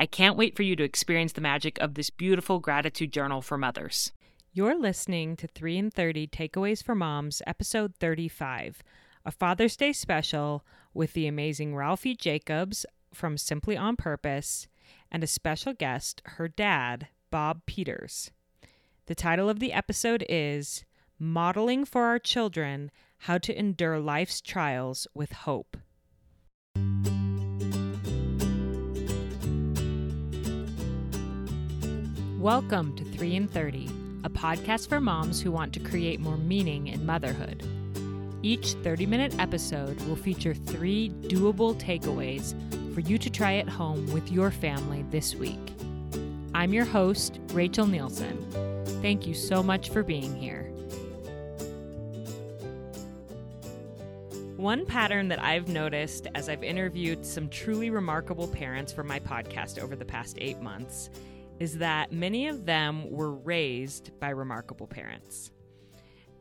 I can't wait for you to experience the magic of this beautiful gratitude journal for mothers. You're listening to 3 in 30 Takeaways for Moms, episode 35, a Father's Day special with the amazing Ralphie Jacobs from Simply on Purpose and a special guest, her dad, Bob Peters. The title of the episode is Modeling for Our Children How to Endure Life's Trials with Hope. Welcome to 3 in 30, a podcast for moms who want to create more meaning in motherhood. Each 30 minute episode will feature three doable takeaways for you to try at home with your family this week. I'm your host, Rachel Nielsen. Thank you so much for being here. One pattern that I've noticed as I've interviewed some truly remarkable parents for my podcast over the past eight months is that many of them were raised by remarkable parents.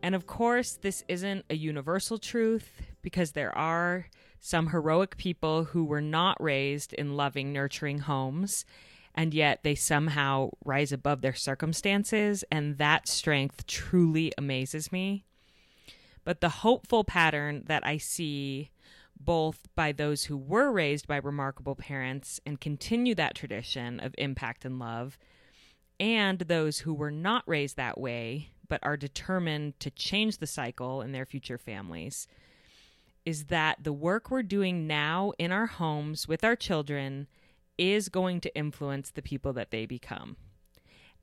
And of course, this isn't a universal truth because there are some heroic people who were not raised in loving, nurturing homes, and yet they somehow rise above their circumstances, and that strength truly amazes me. But the hopeful pattern that I see both by those who were raised by remarkable parents and continue that tradition of impact and love, and those who were not raised that way but are determined to change the cycle in their future families, is that the work we're doing now in our homes with our children is going to influence the people that they become.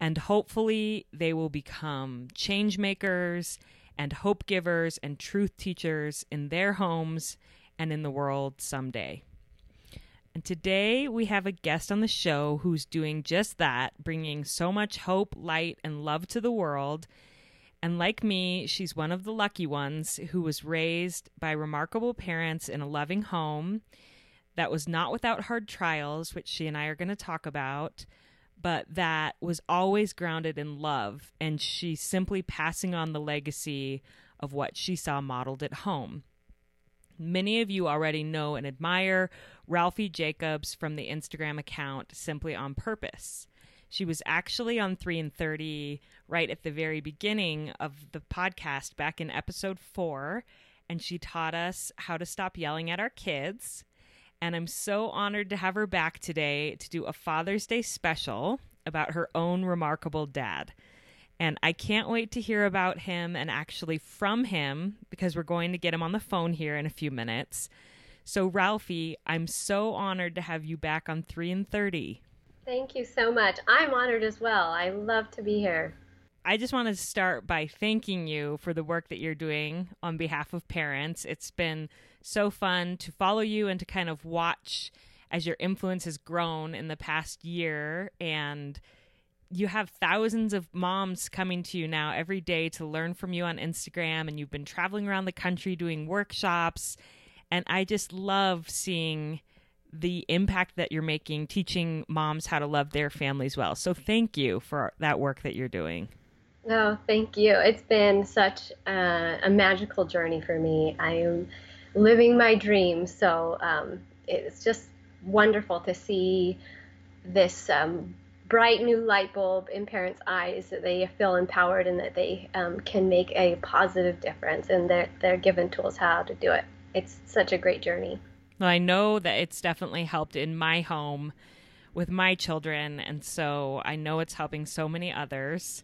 And hopefully, they will become change makers and hope givers and truth teachers in their homes and in the world someday. And today we have a guest on the show who's doing just that, bringing so much hope, light, and love to the world. And like me, she's one of the lucky ones who was raised by remarkable parents in a loving home that was not without hard trials, which she and I are going to talk about, but that was always grounded in love. And she's simply passing on the legacy of what she saw modeled at home. Many of you already know and admire Ralphie Jacobs from the Instagram account Simply on Purpose. She was actually on 3 in 30 right at the very beginning of the podcast back in episode 4 and she taught us how to stop yelling at our kids. And I'm so honored to have her back today to do a Father's Day special about her own remarkable dad. And I can't wait to hear about him and actually from him because we're going to get him on the phone here in a few minutes. So, Ralphie, I'm so honored to have you back on 3 in 30. Thank you so much. I'm honored as well. I love to be here. I just want to start by thanking you for the work that you're doing on behalf of parents. It's been so fun to follow you and to kind of watch as your influence has grown in the past year and you have thousands of moms coming to you now every day to learn from you on Instagram, and you've been traveling around the country doing workshops. And I just love seeing the impact that you're making teaching moms how to love their families well. So thank you for that work that you're doing. Oh, thank you. It's been such a, a magical journey for me. I am living my dream. So um, it's just wonderful to see this um, bright new light bulb in parents' eyes that they feel empowered and that they um, can make a positive difference and they're, they're given tools how to do it. It's such a great journey. Well, I know that it's definitely helped in my home with my children. And so I know it's helping so many others.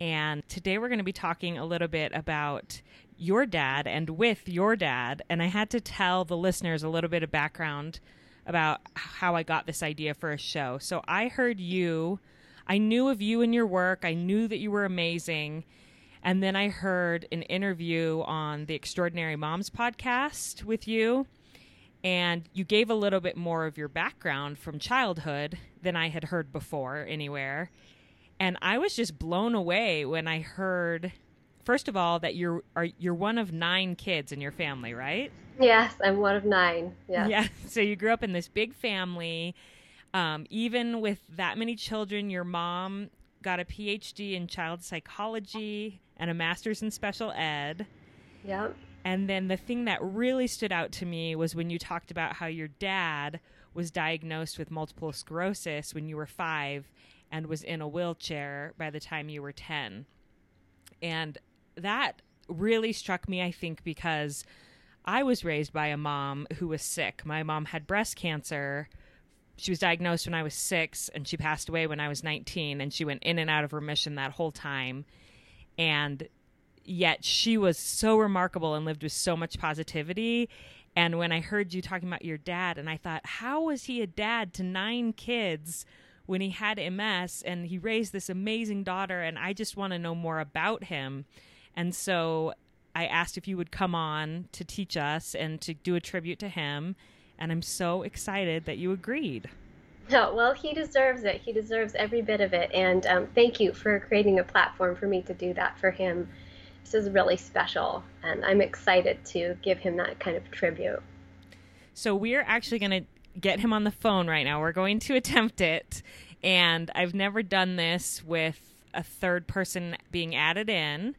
And today we're going to be talking a little bit about your dad and with your dad. And I had to tell the listeners a little bit of background about how I got this idea for a show. So I heard you, I knew of you and your work, I knew that you were amazing. And then I heard an interview on the Extraordinary Moms podcast with you. And you gave a little bit more of your background from childhood than I had heard before anywhere. And I was just blown away when I heard first of all that you're are you're one of nine kids in your family, right? Yes, I'm one of nine. Yeah. Yeah. So you grew up in this big family. Um, even with that many children, your mom got a PhD in child psychology and a master's in special ed. Yep. And then the thing that really stood out to me was when you talked about how your dad was diagnosed with multiple sclerosis when you were five and was in a wheelchair by the time you were 10. And that really struck me, I think, because I was raised by a mom who was sick. My mom had breast cancer. She was diagnosed when I was six, and she passed away when I was 19, and she went in and out of remission that whole time. And yet she was so remarkable and lived with so much positivity. And when I heard you talking about your dad, and I thought, how was he a dad to nine kids when he had MS and he raised this amazing daughter? And I just want to know more about him. And so I asked if you would come on to teach us and to do a tribute to him. And I'm so excited that you agreed. No, well, he deserves it. He deserves every bit of it. And um, thank you for creating a platform for me to do that for him. This is really special. And I'm excited to give him that kind of tribute. So we're actually going to get him on the phone right now. We're going to attempt it. And I've never done this with a third person being added in.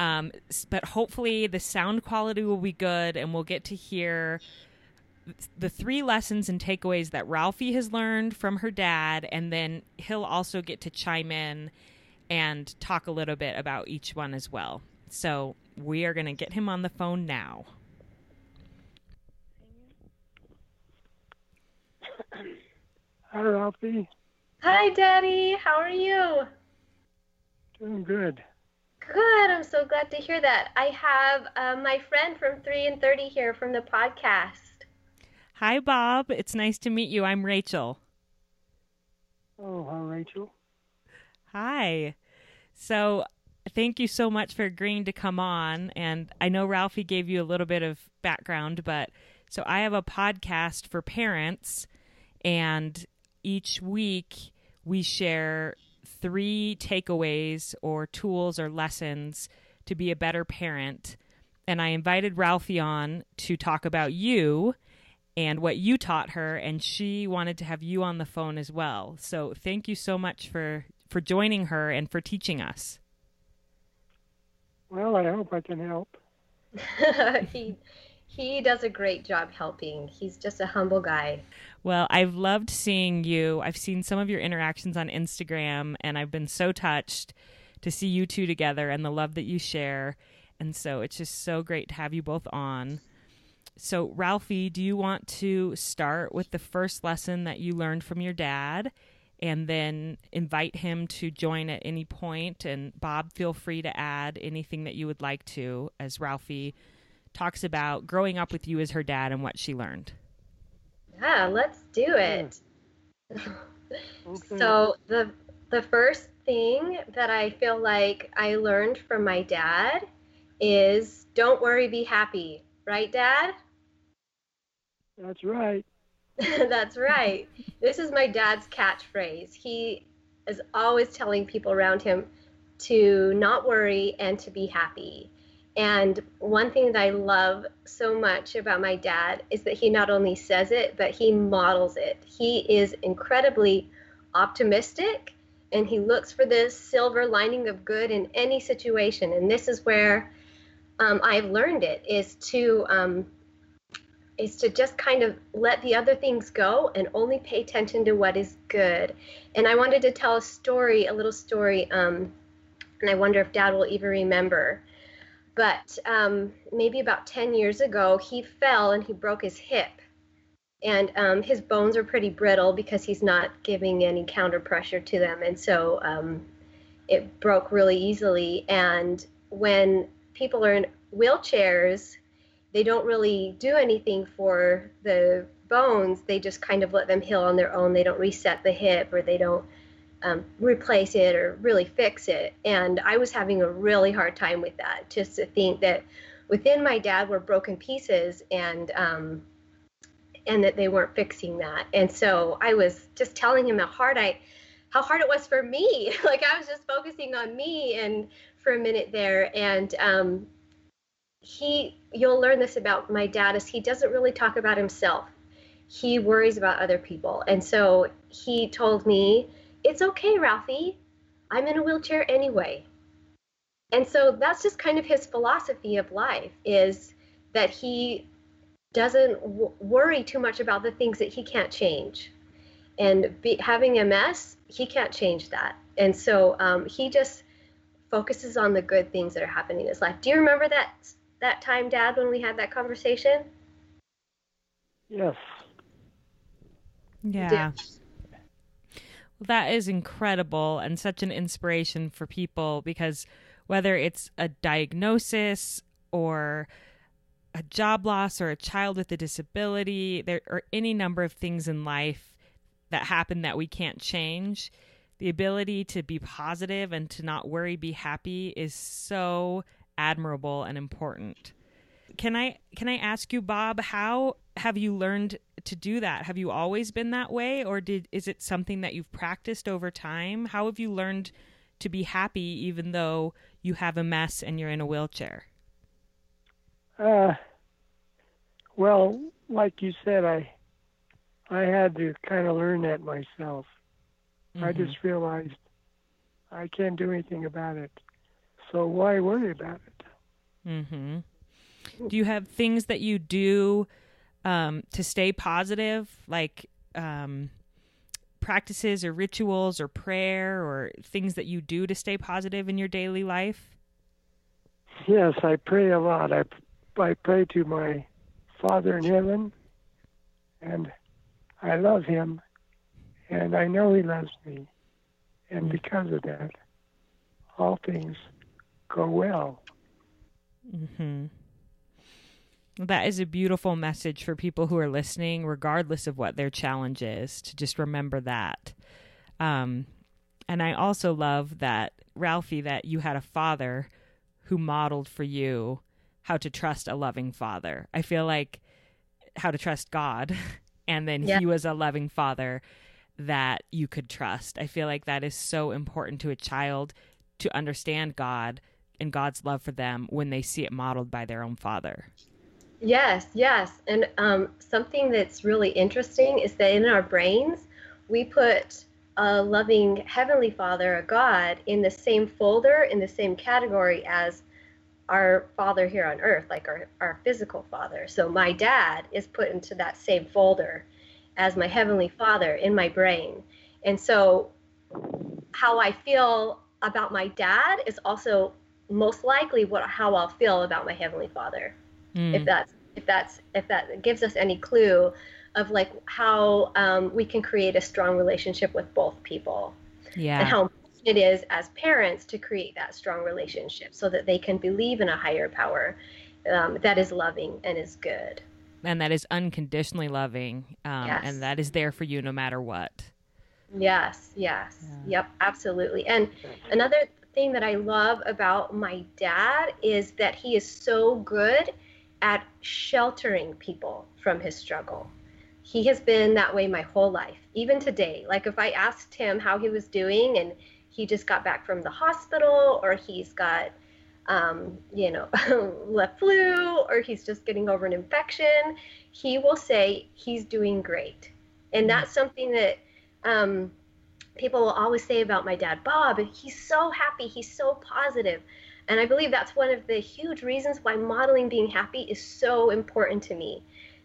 Um, but hopefully the sound quality will be good and we'll get to hear the three lessons and takeaways that Ralphie has learned from her dad, and then he'll also get to chime in and talk a little bit about each one as well. So we are going to get him on the phone now. Hi, Ralphie. Hi, Daddy. How are you? Doing good. Good. I'm so glad to hear that. I have uh, my friend from 3 in 30 here from the podcast. Hi, Bob. It's nice to meet you. I'm Rachel. Oh, hi, Rachel. Hi. So, thank you so much for agreeing to come on. And I know Ralphie gave you a little bit of background, but so I have a podcast for parents, and each week we share three takeaways or tools or lessons to be a better parent. And I invited Ralphie on to talk about you and what you taught her and she wanted to have you on the phone as well. So thank you so much for for joining her and for teaching us. Well, I hope I can help. he he does a great job helping. He's just a humble guy. Well, I've loved seeing you. I've seen some of your interactions on Instagram, and I've been so touched to see you two together and the love that you share. And so it's just so great to have you both on. So, Ralphie, do you want to start with the first lesson that you learned from your dad and then invite him to join at any point? And Bob, feel free to add anything that you would like to as Ralphie talks about growing up with you as her dad and what she learned. Yeah, let's do mm. it. okay. Mm-hmm. So the the first thing that I feel like I learned from my dad is don't worry, be happy. Right, Dad? That's right. That's right. this is my dad's catchphrase. He is always telling people around him to not worry and to be happy. And one thing that I love so much about my dad is that he not only says it, but he models it. He is incredibly optimistic and he looks for this silver lining of good in any situation. And this is where um, I've learned it is to um, is to just kind of let the other things go and only pay attention to what is good. And I wanted to tell a story, a little story, um, and I wonder if Dad will even remember but um, maybe about 10 years ago, he fell and he broke his hip. and um, his bones are pretty brittle because he's not giving any counter pressure to them, and so um, it broke really easily. And when people are in wheelchairs, they don't really do anything for the bones. They just kind of let them heal on their own. They don't reset the hip or they don't um, replace it or really fix it. And I was having a really hard time with that, just to think that within my dad were broken pieces and um, and that they weren't fixing that. And so I was just telling him how hard I how hard it was for me. like I was just focusing on me and for a minute there and um, he you'll learn this about my dad is he doesn't really talk about himself he worries about other people and so he told me it's okay ralphie i'm in a wheelchair anyway and so that's just kind of his philosophy of life is that he doesn't w- worry too much about the things that he can't change and be, having ms he can't change that and so um, he just focuses on the good things that are happening in his life do you remember that that time, Dad, when we had that conversation? Yes. Yeah. Well, that is incredible and such an inspiration for people because whether it's a diagnosis or a job loss or a child with a disability, there are any number of things in life that happen that we can't change. The ability to be positive and to not worry, be happy is so admirable and important. Can I can I ask you Bob how have you learned to do that? Have you always been that way or did is it something that you've practiced over time? How have you learned to be happy even though you have MS and you're in a wheelchair? Uh well, like you said, I I had to kind of learn that myself. Mm-hmm. I just realized I can't do anything about it. So why worry about it? Mm-hmm. Do you have things that you do um, to stay positive, like um, practices or rituals or prayer or things that you do to stay positive in your daily life? Yes, I pray a lot. I, I pray to my Father in heaven, and I love him, and I know he loves me. And because of that, all things go well. Mm-hmm. That is a beautiful message for people who are listening, regardless of what their challenge is, to just remember that. Um, and I also love that, Ralphie, that you had a father who modeled for you how to trust a loving father. I feel like how to trust God, and then yeah. he was a loving father that you could trust. I feel like that is so important to a child to understand God and God's love for them when they see it modeled by their own father. Yes, yes. And um, something that's really interesting is that in our brains, we put a loving Heavenly Father, a God, in the same folder, in the same category as our Father here on earth, like our, our physical Father. So my dad is put into that same folder as my Heavenly Father in my brain. And so how I feel about my dad is also most likely what how I'll feel about my heavenly Father. Mm. If that's if that's if that gives us any clue of like how um, we can create a strong relationship with both people. Yeah. And how important it is as parents to create that strong relationship so that they can believe in a higher power um, that is loving and is good. And that is unconditionally loving. Um, yes. And that is there for you no matter what. Yes, yes. Yeah. Yep, absolutely. And another thing that I love about my dad is that he is so good at sheltering people from his struggle. He has been that way my whole life, even today. Like if I asked him how he was doing and he just got back from the hospital or he's got um, you know, le flu or he's just getting over an infection, he will say he's doing great. And that's something that um, people will always say about my dad, Bob, he's so happy, he's so positive. And I believe that's one of the huge reasons why modeling being happy is so important to me.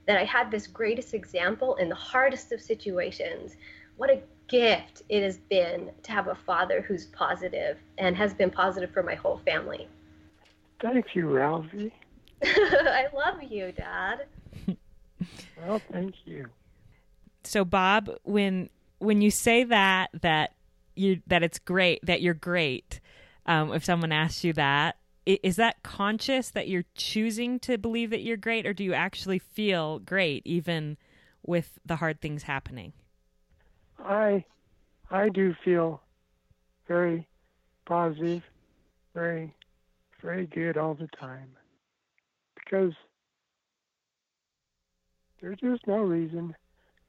That I had this greatest example in the hardest of situations. What a gift it has been to have a father who's positive and has been positive for my whole family. Thank you, Ralphie. I love you, Dad. well, thank you. so Bob, when when you say that that you that it's great that you're great, um, if someone asks you that, is that conscious that you're choosing to believe that you're great, or do you actually feel great even with the hard things happening? I I do feel very positive, very very good all the time because there's just no reason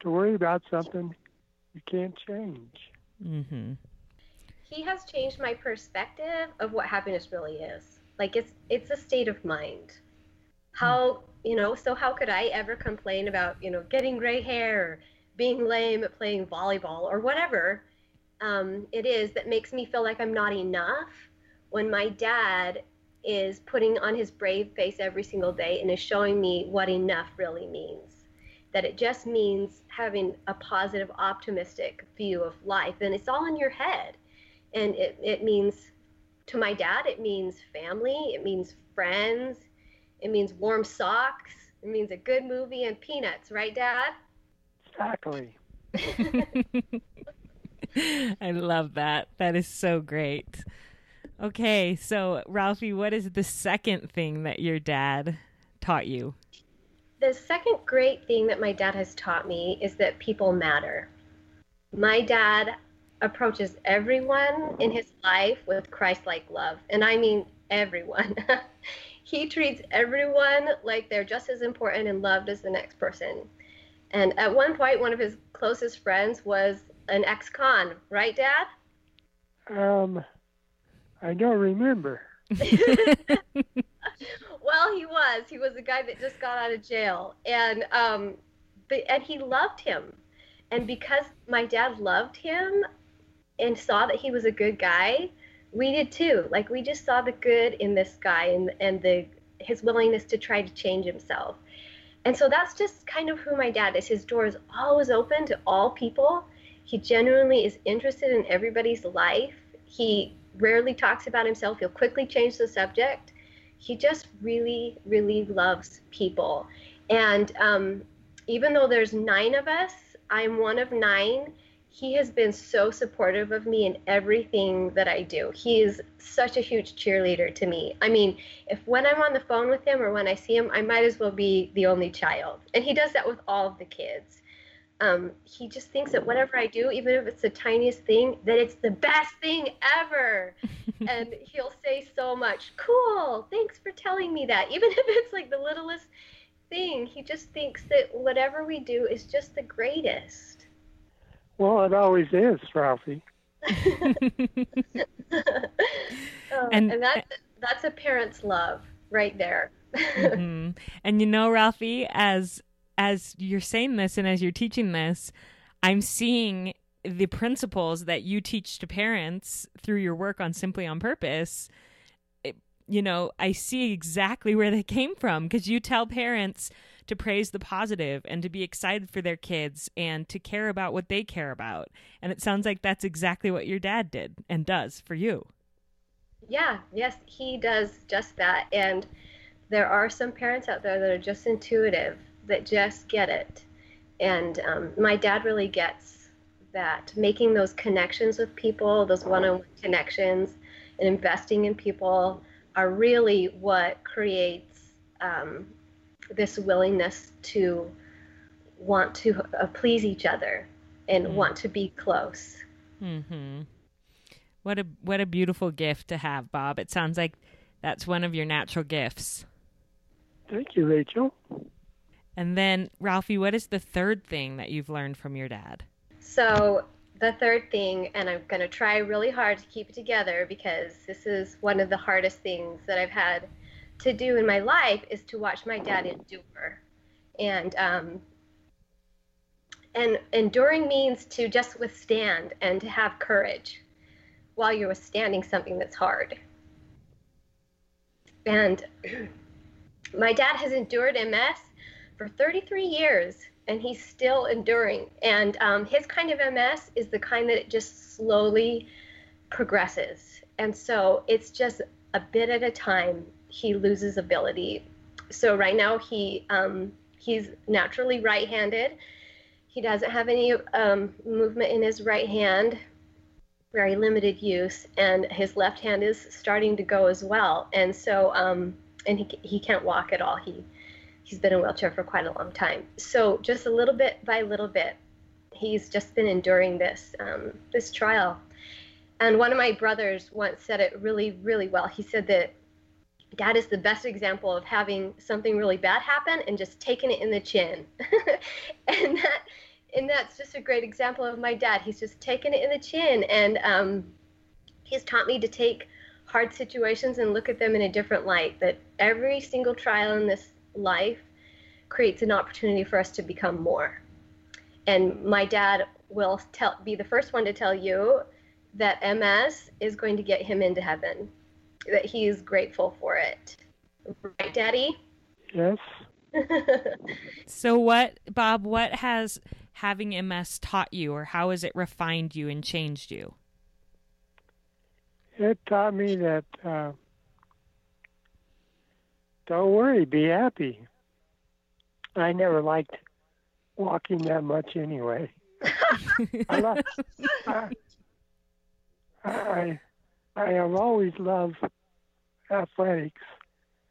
to worry about something you can't change. Mm-hmm. He has changed my perspective of what happiness really is. Like it's it's a state of mind. How you know? So how could I ever complain about you know getting gray hair, being lame at playing volleyball, or whatever um, it is that makes me feel like I'm not enough? When my dad is putting on his brave face every single day and is showing me what enough really means that it just means having a positive, optimistic view of life. And it's all in your head. And it, it means, to my dad, it means family, it means friends, it means warm socks, it means a good movie and peanuts, right, Dad? Exactly. I love that. That is so great. Okay, so Ralphie, what is the second thing that your dad taught you? the second great thing that my dad has taught me is that people matter. My dad approaches everyone in his life with Christ like love. And I mean everyone. he treats everyone like they're just as important and loved as the next person. And at one point, one of his closest friends was an ex con, right, Dad? Um, I don't remember. well, he was. He was a guy that just got out of jail, and um, but and he loved him, and because my dad loved him, and saw that he was a good guy, we did too. Like we just saw the good in this guy and and the his willingness to try to change himself. And so that's just kind of who my dad is. His door is always open to all people. He genuinely is interested in everybody's life. He rarely talks about himself. He'll quickly change the subject he just really, really loves people. And um, even though there's nine of us, I'm one of nine. He has been so supportive of me in everything that I do. He is such a huge cheerleader to me. I mean, if when I'm on the phone with him or when I see him, I might as well be the only child. And he does that with all of the kids um, he just thinks that whatever I do, even if it's the tiniest thing, that it's the best thing ever. and he'll say so much, cool, thanks for telling me that. Even if it's like the littlest thing, he just thinks that whatever we do is just the greatest. Well, it always is, Ralphie. Oh, and, and that's, that's a parent's love right there. mm-hmm. And you know, Ralphie, as as you're saying this and as you're teaching this, I'm seeing the principles that you teach to parents through your work on Simply on Purpose. It, you know, I see exactly where they came from because you tell parents to praise the positive and to be excited for their kids and to care about what they care about. And it sounds like that's exactly what your dad did and does for you. Yeah, yes, he does just that. And there are some parents out there that are just intuitive that just get it. And um, my dad really gets that making those connections with people, those one on one connections, and investing in people are really what creates um, this willingness to want to uh, please each other and mm. want to be close. Mm-hmm. What a what a beautiful gift to have, Bob. It sounds like that's one of your natural gifts. Thank you, Rachel. And then, Ralphie, what is the third thing that you've learned from your dad? So, the third thing, and I'm going to try really hard to keep it together because this is one of the hardest things that I've had to do in my life, is to watch my dad endure. And, um, and enduring means to just withstand and to have courage while you're withstanding something that's hard. And my dad has endured MS for 33 years and he's still enduring. And um, his kind of MS is the kind that it just slowly progresses. And so it's just a bit at a time he loses ability. So right now he um, he's naturally right-handed. He doesn't have any um, movement in his right hand, very limited use, and his left hand is starting to go as well. And so, um, and he, he can't walk at all. He he's been in a wheelchair for quite a long time. So just a little bit by little bit, he's just been enduring this um, this trial. And one of my brothers once said it really, really well. He said that dad is the best example of having something really bad happen and just taking it in the chin. and that and that's just a great example of my dad. He's just taken it in the chin, and um, he's taught me to take hard situations and look at them in a different light. That every single trial in this life creates an opportunity for us to become more. And my dad will tell, be the first one to tell you that MS is going to get him into heaven. That he is grateful for it. Right, Daddy? Yes. so what, Bob? What has having MS taught you, or how has it refined you and changed you? It taught me that uh, don't worry, be happy. I never liked walking that much anyway. I, love, I, I, I have always loved athletics.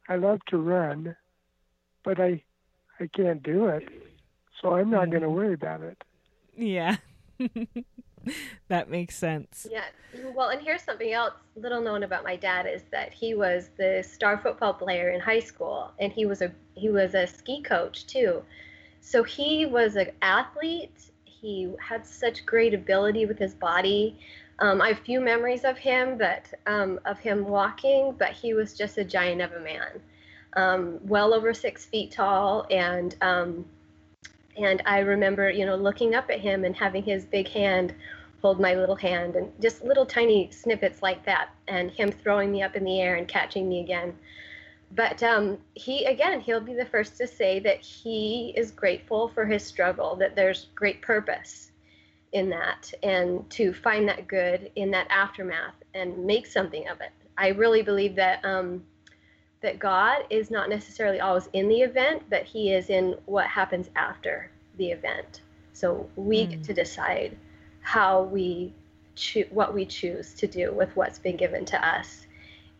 I love to run, but I I can't do it so I'm not going to mm-hmm. worry about it. Yeah. that makes sense. Yeah. Well, and here's something else little known about my dad is that he was the star football player in high school and he was a he was a ski coach too. So he was an athlete. He had such great ability with his body. Um, I have few memories of him, but um, of him walking, but he was just a giant of a man, um, well over six feet tall, and um, and I remember, you know, looking up at him and having his big hand hold my little hand and just little tiny snippets like that and him throwing me up in the air and catching me again. But um, he, again, he'll be the first to say that he is grateful for his struggle, that there's great purpose in that, and to find that good in that aftermath and make something of it. I really believe that um, that God is not necessarily always in the event, but He is in what happens after the event. So we mm. get to decide how we choose what we choose to do with what's been given to us.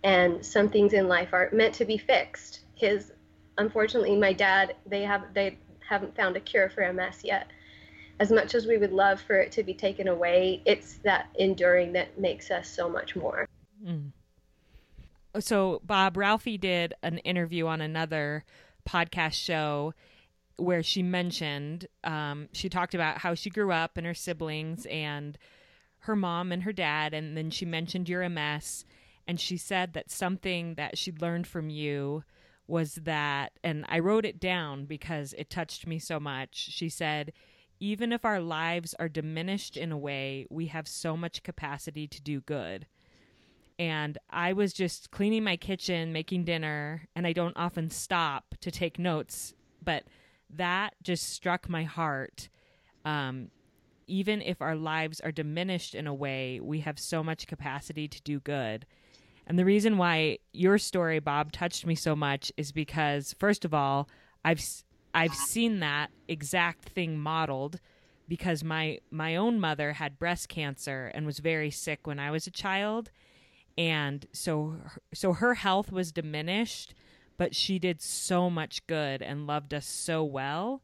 And some things in life are meant to be fixed. His, unfortunately, my dad, they have they haven't found a cure for MS yet. As much as we would love for it to be taken away, it's that enduring that makes us so much more. Mm so Bob Ralphie did an interview on another podcast show where she mentioned um, she talked about how she grew up and her siblings and her mom and her dad, and then she mentioned your MS, and she said that something that she learned from you was that, and I wrote it down because it touched me so much. She said, even if our lives are diminished in a way, we have so much capacity to do good and I was just cleaning my kitchen, making dinner, and I don't often stop to take notes, but that just struck my heart. Um, even if our lives are diminished in a way, we have so much capacity to do good. And the reason why your story, Bob, touched me so much is because, first of all, I've I've seen that exact thing modeled because my my own mother had breast cancer and was very sick when I was a child. And so so her health was diminished but she did so much good and loved us so well.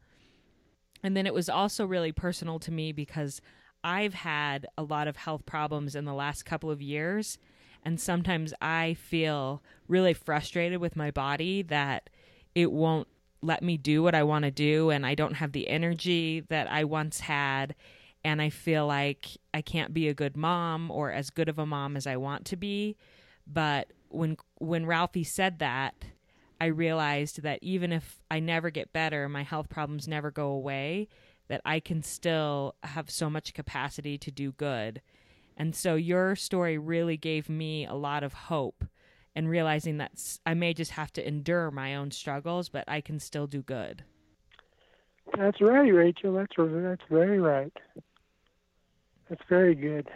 And then it was also really personal to me because I've had a lot of health problems in the last couple of years. And sometimes I feel really frustrated with my body that it won't let me do what I want to do and I don't have the energy that I once had and I feel like I can't be a good mom or as good of a mom as I want to be. But when when Ralphie said that, I realized that even if I never get better, my health problems never go away, that I can still have so much capacity to do good. And so your story really gave me a lot of hope and realizing that I may just have to endure my own struggles, but I can still do good. That's right, Rachel. That's that's very right. That's very good.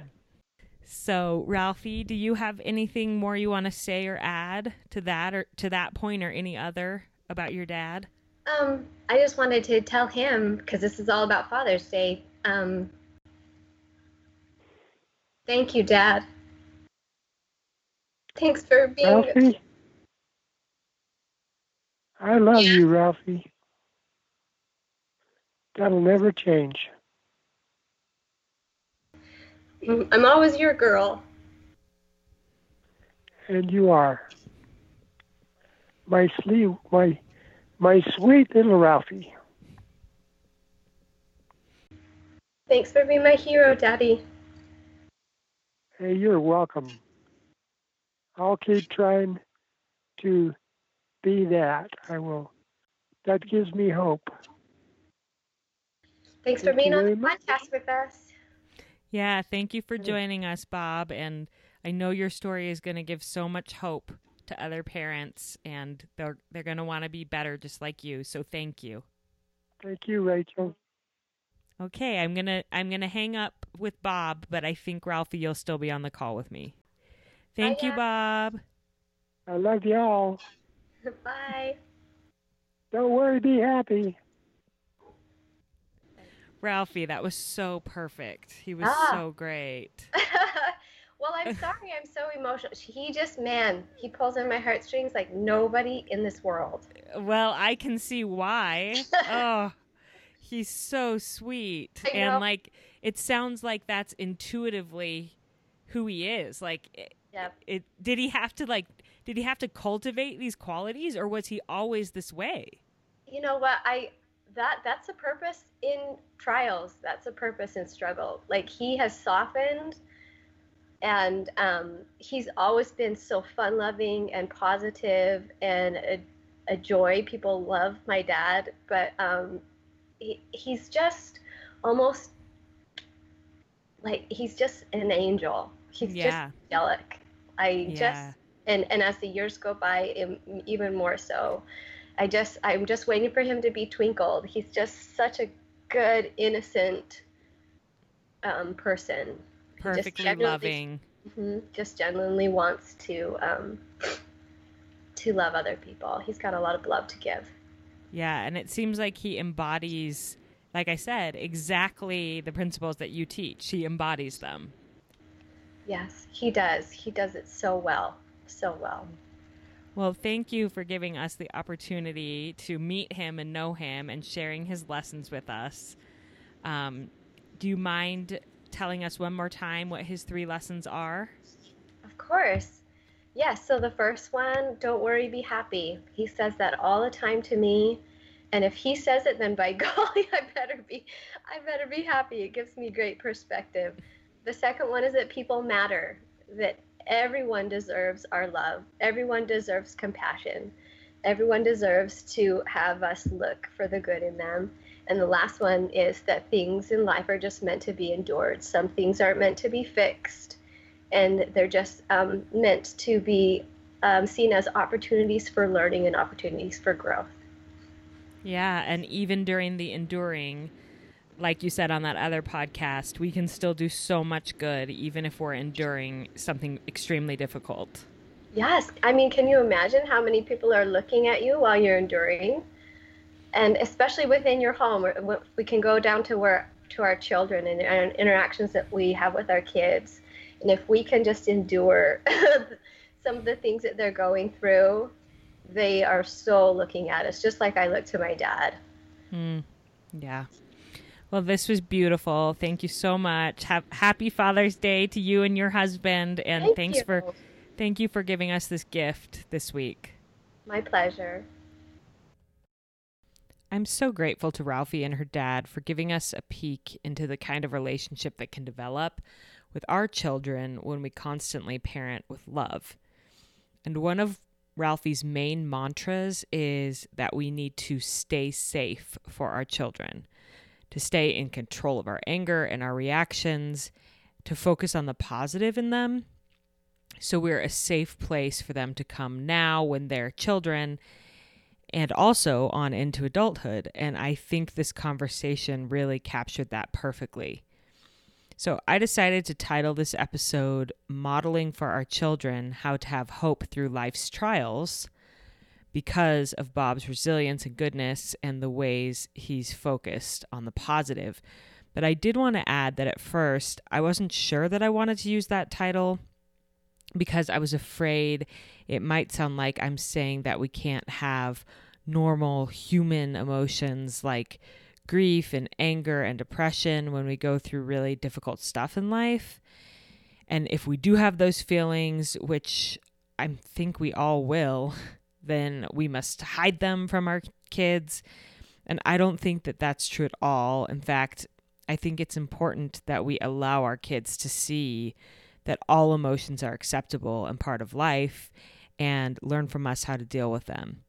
So, Ralphie, do you have anything more you want to say or add to that or to that point or any other about your dad? Um, I just wanted to tell him because this is all about Father's Day. Um, thank you, Dad. Thanks for being. Ralphie? I love Yeah. you, Ralphie. That'll never change. I'm always your girl. And you are. My sleeve, my, my sweet little Ralphie. Thanks for being my hero, Daddy. Hey, you're welcome. I'll keep trying to be that. I will. That gives me hope. Thanks for being on the podcast with us. Yeah, thank you for joining us, Bob. And I know your story is going to give so much hope to other parents, and they're they're going to want to be better, just like you. So thank you. Thank you, Rachel. Okay, I'm gonna I'm gonna hang up with Bob, but I think Ralphie, you'll still be on the call with me. Thank you, Bob. I love you all. Bye. Don't worry, be happy. Ralphie, that was so perfect. He was Ah. so great. well, I'm sorry. I'm so emotional. He just, man, he pulls in my heartstrings like nobody in this world. Well, I can see why. oh, he's so sweet. I know. And like it sounds like that's intuitively who he is. Like it, did he have to like did he have to cultivate these qualities or was he always this way? You know what? I that that's a purpose in trials. That's a purpose in struggle. Like he has softened, and um, he's always been so fun loving and positive and a, a joy. People love my dad, but um, he, he's just almost like he's just an angel. He's Yeah. just angelic. I Yeah. just and and as the years go by, even more so. I just I'm just waiting for him to be twinkled. He's just such a good, innocent um, person. Just Perfectly genuinely- loving. mhm, just genuinely wants to um, to love other people. He's got a lot of love to give. Yeah, and it seems like he embodies like I said, exactly the principles that you teach. He embodies them. Yes, he does. He does it so well, so well. Well, thank you for giving us the opportunity to meet him and know him and sharing his lessons with us. Um, do you mind telling us one more time what his three lessons are? Of course. Yes, so the first one, don't worry, be happy. He says that all the time to me. And if he says it, then by golly, I better be I better be happy. It gives me great perspective. The second one is that people matter, that everyone deserves our love. Everyone deserves compassion. Everyone deserves to have us look for the good in them. And the last one is that things in life are just meant to be endured. Some things aren't meant to be fixed and they're just um, meant to be um, seen as opportunities for learning and opportunities for growth. Yeah, and even during the enduring, like you said on that other podcast, we can still do so much good even if we're enduring something extremely difficult. Yes, I mean, can you imagine how many people are looking at you while you're enduring? And especially within your home, we can go down to where to our children and our interactions that we have with our kids. And if we can just endure some of the things that they're going through, they are so looking at us, just like I look to my dad. Hmm. Yeah. Well, this was beautiful. Thank you so much. Have happy Father's Day to you and your husband, and Thank thanks you. for thank you for giving us this gift this week. My pleasure. I'm so grateful to Ralphie and her dad for giving us a peek into the kind of relationship that can develop with our children when we constantly parent with love. And one of Ralphie's main mantras is that we need to stay safe for our children, to stay in control of our anger and our reactions, to focus on the positive in them. So we're a safe place for them to come now when they're children and also on into adulthood. And I think this conversation really captured that perfectly. So I decided to title this episode Modeling for Our Children How to Have Hope Through Life's Trials because of Bob's resilience and goodness and the ways he's focused on the positive. But I did want to add that at first I wasn't sure that I wanted to use that title because I was afraid it might sound like I'm saying that we can't have normal human emotions like grief and anger and depression when we go through really difficult stuff in life. And if we do have those feelings, which I think we all will, then we must hide them from our kids. And I don't think that that's true at all. In fact, I think it's important that we allow our kids to see that all emotions are acceptable and part of life and learn from us how to deal with them.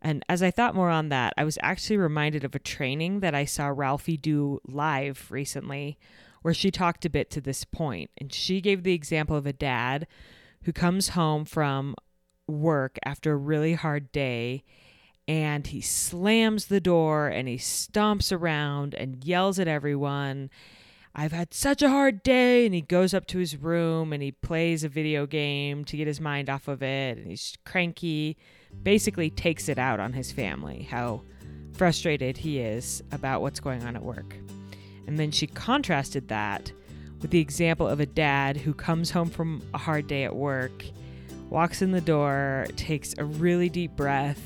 And as I thought more on that, I was actually reminded of a training that I saw Ralphie do live recently, where she talked a bit to this point. And she gave the example of a dad who comes home from work after a really hard day and he slams the door and he stomps around and yells at everyone. I've had such a hard day. And he goes up to his room and he plays a video game to get his mind off of it. And he's cranky, basically takes it out on his family, how frustrated he is about what's going on at work. And then she contrasted that with the example of a dad who comes home from a hard day at work walks in the door, takes a really deep breath,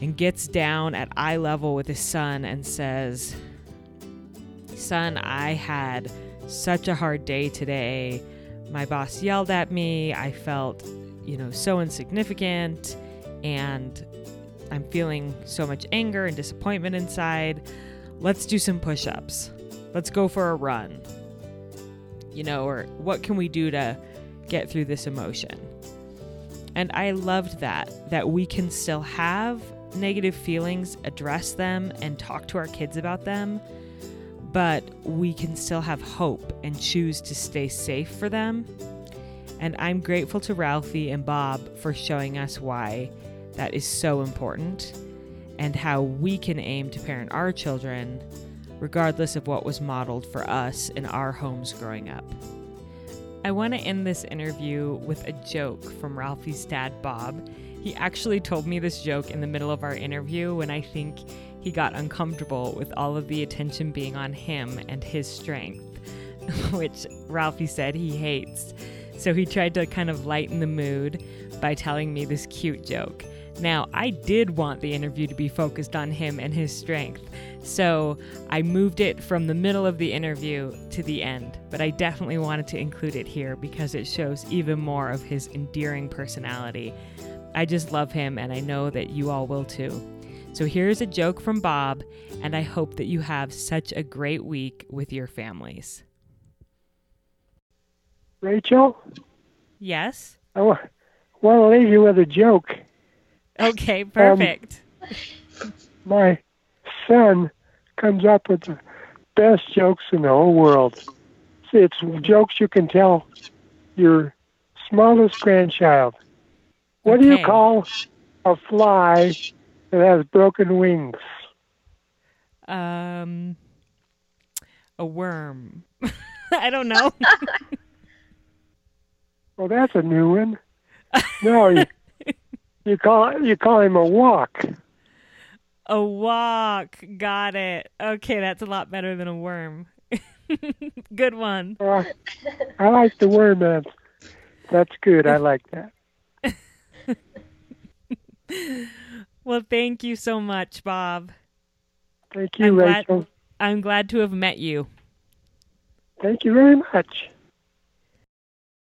and gets down at eye level with his son and says, Son, I had such a hard day today. My boss yelled at me. I felt, you know, so insignificant. And I'm feeling so much anger and disappointment inside. Let's do some push ups. Let's go for a run. You know, or what can we do to get through this emotion? And I loved that, that we can still have negative feelings, address them, and talk to our kids about them, but we can still have hope and choose to stay safe for them. And I'm grateful to Ralphie and Bob for showing us why that is so important and how we can aim to parent our children regardless of what was modeled for us in our homes growing up. I want to end this interview with a joke from Ralphie's dad, Bob. He actually told me this joke in the middle of our interview when I think he got uncomfortable with all of the attention being on him and his strength, which Ralphie said he hates. So he tried to kind of lighten the mood by telling me this cute joke. Now, I did want the interview to be focused on him and his strength, so I moved it from the middle of the interview to the end, but I definitely wanted to include it here because it shows even more of his endearing personality. I just love him, and I know that you all will too. So here's a joke from Bob, and I hope that you have such a great week with your families. Rachel? Yes? I want to leave you with a joke. Okay, perfect. Um, my son comes up with the best jokes in the whole world. It's jokes you can tell your smallest grandchild. What okay. do you call a fly that has broken wings? Um, a worm. I don't know. well, that's a new one. No, you, call you call him a walk. A walk. Got it. Okay, that's a lot better than a worm. good one. Uh, I like the worm. Man. That's good. I like that. well, thank you so much, Bob. Thank you, I'm Rachel. Glad, I'm glad to have met you. Thank you very much.